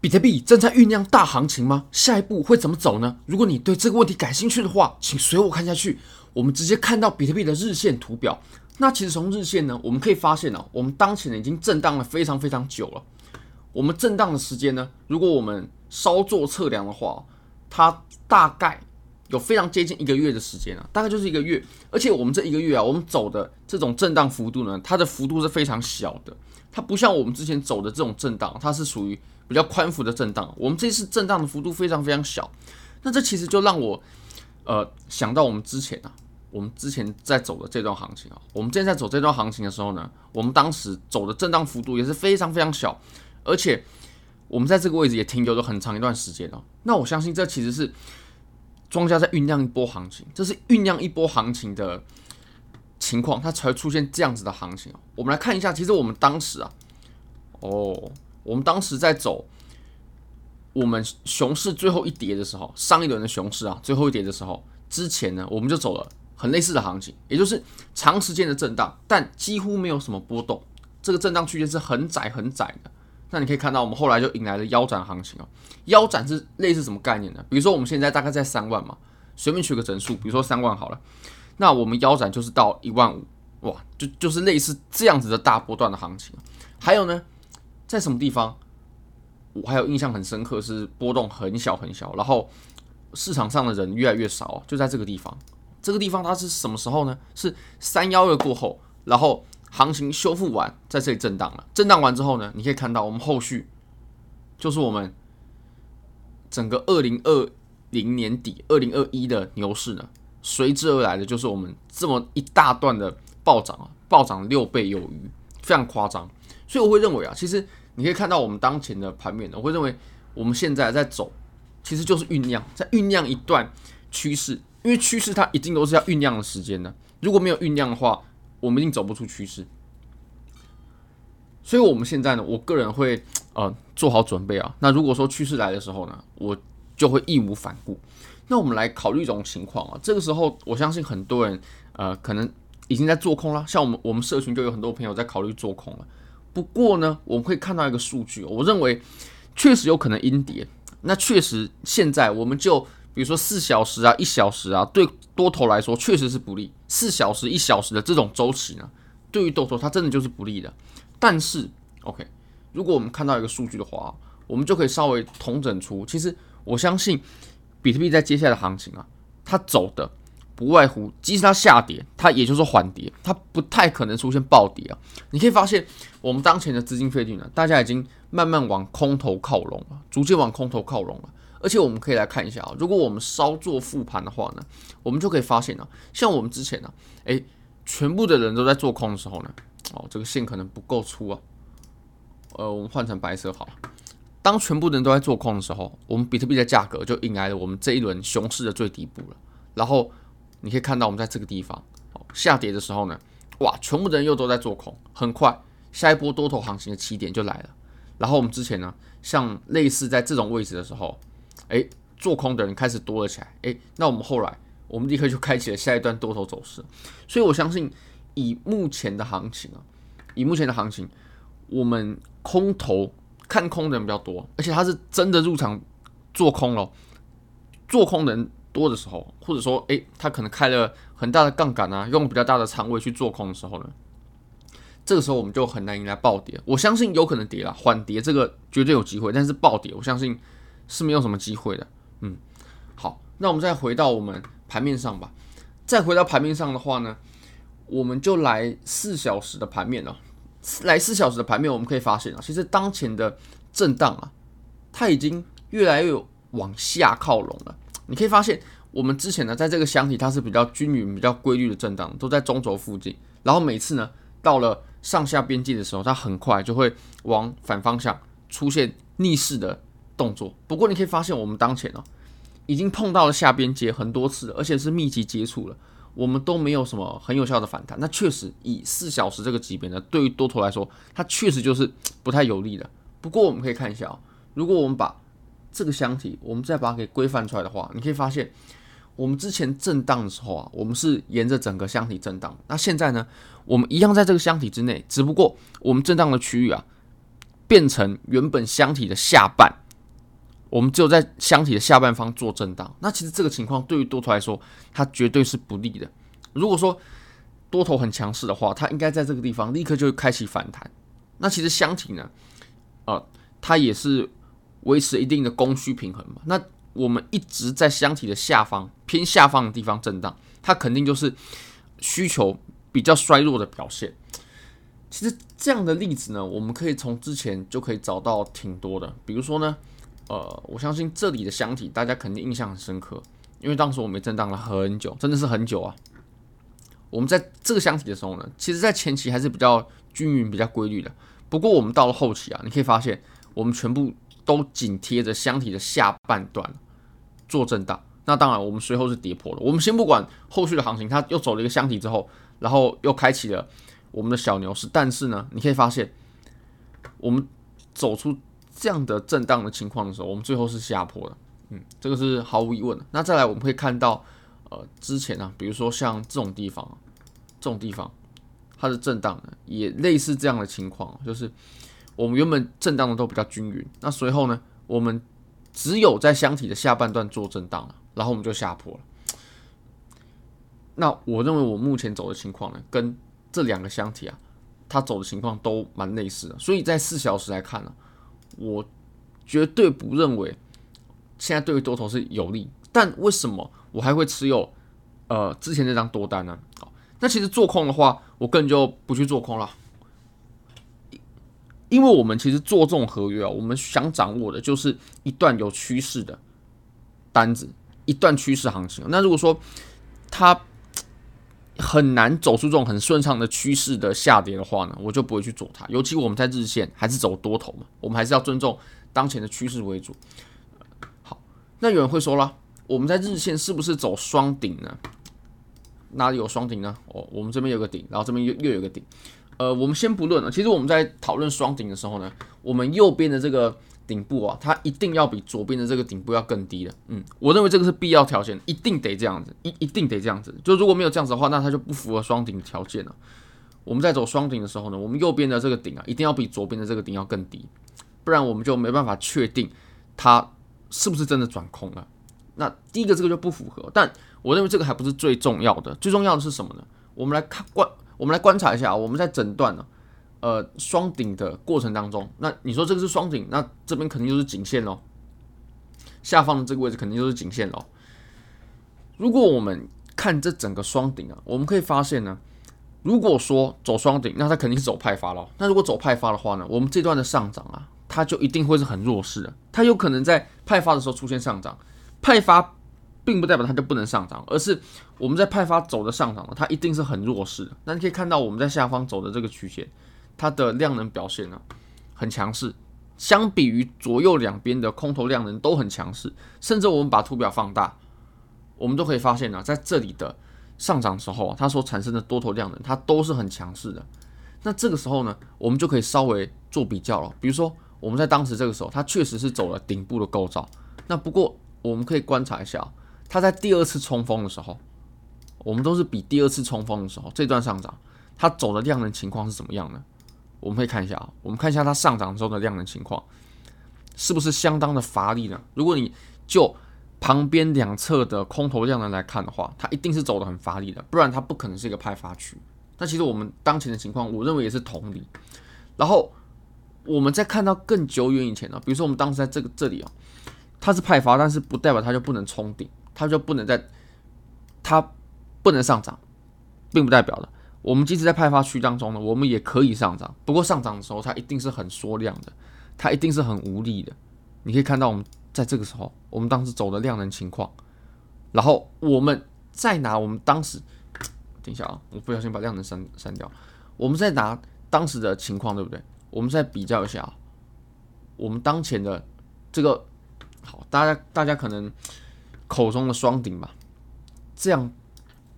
比特币正在酝酿大行情吗？下一步会怎么走呢？如果你对这个问题感兴趣的话，请随我看下去。我们直接看到比特币的日线图表。那其实从日线呢，我们可以发现啊，我们当前呢已经震荡了非常非常久了。我们震荡的时间呢，如果我们稍作测量的话，它大概有非常接近一个月的时间啊，大概就是一个月。而且我们这一个月啊，我们走的这种震荡幅度呢，它的幅度是非常小的。它不像我们之前走的这种震荡，它是属于比较宽幅的震荡。我们这次震荡的幅度非常非常小，那这其实就让我呃想到我们之前啊，我们之前在走的这段行情啊，我们之前在走这段行情的时候呢，我们当时走的震荡幅度也是非常非常小，而且我们在这个位置也停留了很长一段时间哦。那我相信这其实是庄家在酝酿一波行情，这是酝酿一波行情的。情况，它才会出现这样子的行情。我们来看一下，其实我们当时啊，哦，我们当时在走我们熊市最后一跌的时候，上一轮的熊市啊，最后一跌的时候，之前呢，我们就走了很类似的行情，也就是长时间的震荡，但几乎没有什么波动。这个震荡区间是很窄很窄的。那你可以看到，我们后来就迎来了腰斩行情啊。腰斩是类似什么概念呢？比如说我们现在大概在三万嘛，随便取个整数，比如说三万好了。那我们腰斩就是到一万五，哇，就就是类似这样子的大波段的行情。还有呢，在什么地方，我还有印象很深刻，是波动很小很小，然后市场上的人越来越少，就在这个地方。这个地方它是什么时候呢？是三幺二过后，然后行情修复完，在这里震荡了。震荡完之后呢，你可以看到我们后续就是我们整个二零二零年底、二零二一的牛市呢。随之而来的就是我们这么一大段的暴涨啊，暴涨六倍有余，非常夸张。所以我会认为啊，其实你可以看到我们当前的盘面，我会认为我们现在在走，其实就是酝酿，在酝酿一段趋势，因为趋势它一定都是要酝酿的时间的。如果没有酝酿的话，我们一定走不出趋势。所以我们现在呢，我个人会呃做好准备啊。那如果说趋势来的时候呢，我就会义无反顾。那我们来考虑一种情况啊，这个时候我相信很多人呃可能已经在做空了，像我们我们社群就有很多朋友在考虑做空了。不过呢，我们会看到一个数据，我认为确实有可能阴跌。那确实现在我们就比如说四小时啊、一小时啊，对多头来说确实是不利。四小时、一小时的这种周期呢，对于多头它真的就是不利的。但是 OK，如果我们看到一个数据的话，我们就可以稍微统整出，其实我相信。比特币在接下来的行情啊，它走的不外乎，即使它下跌，它也就是缓跌，它不太可能出现暴跌啊。你可以发现，我们当前的资金费率呢，大家已经慢慢往空头靠拢了，逐渐往空头靠拢了。而且我们可以来看一下啊，如果我们稍作复盘的话呢，我们就可以发现呢，像我们之前呢，诶，全部的人都在做空的时候呢，哦，这个线可能不够粗啊，呃，我们换成白色好了。当全部人都在做空的时候，我们比特币的价格就迎来了我们这一轮熊市的最底部了。然后你可以看到，我们在这个地方下跌的时候呢，哇，全部人又都在做空，很快下一波多头行情的起点就来了。然后我们之前呢，像类似在这种位置的时候，诶，做空的人开始多了起来，诶，那我们后来我们立刻就开启了下一段多头走势。所以我相信，以目前的行情啊，以目前的行情，我们空头。看空的人比较多，而且他是真的入场做空了。做空人多的时候，或者说，诶，他可能开了很大的杠杆啊，用比较大的仓位去做空的时候呢，这个时候我们就很难迎来暴跌。我相信有可能跌了，缓跌这个绝对有机会，但是暴跌我相信是没有什么机会的。嗯，好，那我们再回到我们盘面上吧。再回到盘面上的话呢，我们就来四小时的盘面了。来四小时的盘面，我们可以发现啊，其实当前的震荡啊，它已经越来越往下靠拢了。你可以发现，我们之前呢，在这个箱体它是比较均匀、比较规律的震荡，都在中轴附近。然后每次呢，到了上下边际的时候，它很快就会往反方向出现逆势的动作。不过你可以发现，我们当前呢，已经碰到了下边阶很多次，而且是密集接触了。我们都没有什么很有效的反弹，那确实以四小时这个级别呢，对于多头来说，它确实就是不太有利的。不过我们可以看一下啊，如果我们把这个箱体，我们再把它给规范出来的话，你可以发现，我们之前震荡的时候啊，我们是沿着整个箱体震荡。那现在呢，我们一样在这个箱体之内，只不过我们震荡的区域啊，变成原本箱体的下半，我们只有在箱体的下半方做震荡，那其实这个情况对于多头来说，它绝对是不利的。如果说多头很强势的话，它应该在这个地方立刻就会开启反弹。那其实箱体呢，呃，它也是维持一定的供需平衡嘛。那我们一直在箱体的下方偏下方的地方震荡，它肯定就是需求比较衰弱的表现。其实这样的例子呢，我们可以从之前就可以找到挺多的，比如说呢。呃，我相信这里的箱体大家肯定印象很深刻，因为当时我们震荡了很久，真的是很久啊。我们在这个箱体的时候呢，其实在前期还是比较均匀、比较规律的。不过我们到了后期啊，你可以发现我们全部都紧贴着箱体的下半段做震荡。那当然，我们随后是跌破了。我们先不管后续的行情，它又走了一个箱体之后，然后又开启了我们的小牛市。但是呢，你可以发现我们走出。这样的震荡的情况的时候，我们最后是下破的，嗯，这个是毫无疑问的。那再来，我们会看到，呃，之前呢、啊，比如说像这种地方，这种地方，它的震荡呢，也类似这样的情况，就是我们原本震荡的都比较均匀，那随后呢，我们只有在箱体的下半段做震荡了，然后我们就下破了。那我认为我目前走的情况呢，跟这两个箱体啊，它走的情况都蛮类似的，所以在四小时来看呢、我绝对不认为现在对于多头是有利，但为什么我还会持有呃之前那张多单呢？好，那其实做空的话，我根本就不去做空了，因为我们其实做这种合约啊，我们想掌握的就是一段有趋势的单子，一段趋势行情。那如果说它很难走出这种很顺畅的趋势的下跌的话呢，我就不会去做它。尤其我们在日线还是走多头嘛，我们还是要尊重当前的趋势为主。好，那有人会说了，我们在日线是不是走双顶呢？哪里有双顶呢？哦，我们这边有个顶，然后这边又又有个顶。呃，我们先不论了。其实我们在讨论双顶的时候呢，我们右边的这个。顶部啊，它一定要比左边的这个顶部要更低的。嗯，我认为这个是必要条件，一定得这样子，一一定得这样子。就如果没有这样子的话，那它就不符合双顶的条件了。我们在走双顶的时候呢，我们右边的这个顶啊，一定要比左边的这个顶要更低，不然我们就没办法确定它是不是真的转空了。那第一个这个就不符合，但我认为这个还不是最重要的，最重要的是什么呢？我们来看观，我们来观察一下，我们在诊断呢。呃，双顶的过程当中，那你说这个是双顶，那这边肯定就是颈线喽，下方的这个位置肯定就是颈线喽。如果我们看这整个双顶啊，我们可以发现呢，如果说走双顶，那它肯定是走派发喽。那如果走派发的话呢，我们这段的上涨啊，它就一定会是很弱势的，它有可能在派发的时候出现上涨，派发并不代表它就不能上涨，而是我们在派发走的上涨呢，它一定是很弱势的。那你可以看到我们在下方走的这个曲线。它的量能表现呢，很强势，相比于左右两边的空头量能都很强势，甚至我们把图表放大，我们都可以发现呢，在这里的上涨时候啊，它所产生的多头量能它都是很强势的。那这个时候呢，我们就可以稍微做比较了。比如说，我们在当时这个时候，它确实是走了顶部的构造。那不过我们可以观察一下，它在第二次冲锋的时候，我们都是比第二次冲锋的时候这段上涨，它走的量能情况是怎么样呢？我们可以看一下啊，我们看一下它上涨之后的量能情况，是不是相当的乏力呢？如果你就旁边两侧的空头量能来看的话，它一定是走得很乏力的，不然它不可能是一个派发区。那其实我们当前的情况，我认为也是同理。然后我们再看到更久远以前呢，比如说我们当时在这个这里啊，它是派发，但是不代表它就不能冲顶，它就不能在它不能上涨，并不代表的。我们即使在派发区当中呢，我们也可以上涨。不过上涨的时候，它一定是很缩量的，它一定是很无力的。你可以看到，我们在这个时候，我们当时走的量能情况，然后我们再拿我们当时，等一下啊，我不小心把量能删删掉。我们再拿当时的情况，对不对？我们再比较一下啊，我们当前的这个，好，大家大家可能口中的双顶吧，这样。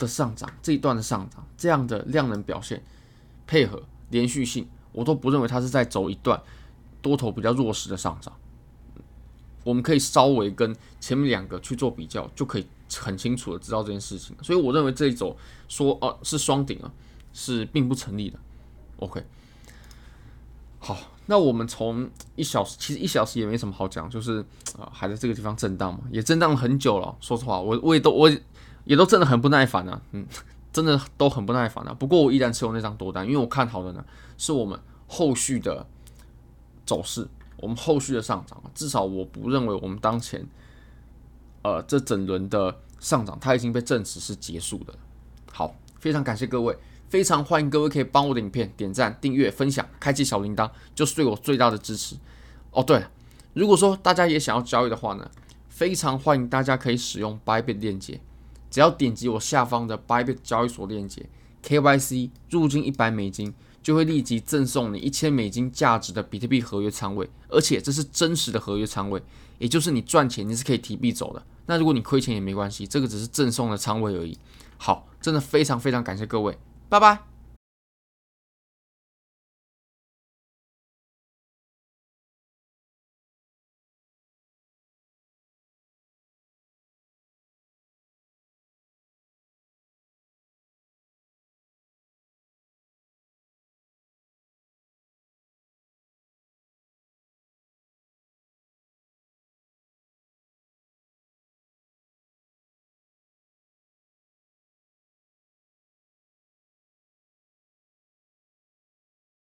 的上涨，这一段的上涨，这样的量能表现配合连续性，我都不认为它是在走一段多头比较弱势的上涨。我们可以稍微跟前面两个去做比较，就可以很清楚的知道这件事情。所以我认为这一走说哦是双顶啊，是并不成立的。OK，好，那我们从一小时，其实一小时也没什么好讲，就是啊、呃，还在这个地方震荡嘛，也震荡了很久了。说实话，我我也都我也都真的很不耐烦啊，嗯，真的都很不耐烦啊。不过我依然持有那张多单，因为我看好的呢是我们后续的走势，我们后续的上涨。至少我不认为我们当前呃这整轮的上涨，它已经被证实是结束的。好，非常感谢各位。非常欢迎各位可以帮我的影片点赞、订阅、分享、开启小铃铛，就是对我最大的支持。哦，对了，如果说大家也想要交易的话呢，非常欢迎大家可以使用 Bybit 链接，只要点击我下方的 Bybit 交易所链接，KYC 入金一百美金，就会立即赠送你一千美金价值的比特币合约仓位，而且这是真实的合约仓位，也就是你赚钱你是可以提币走的。那如果你亏钱也没关系，这个只是赠送的仓位而已。好，真的非常非常感谢各位。拜拜。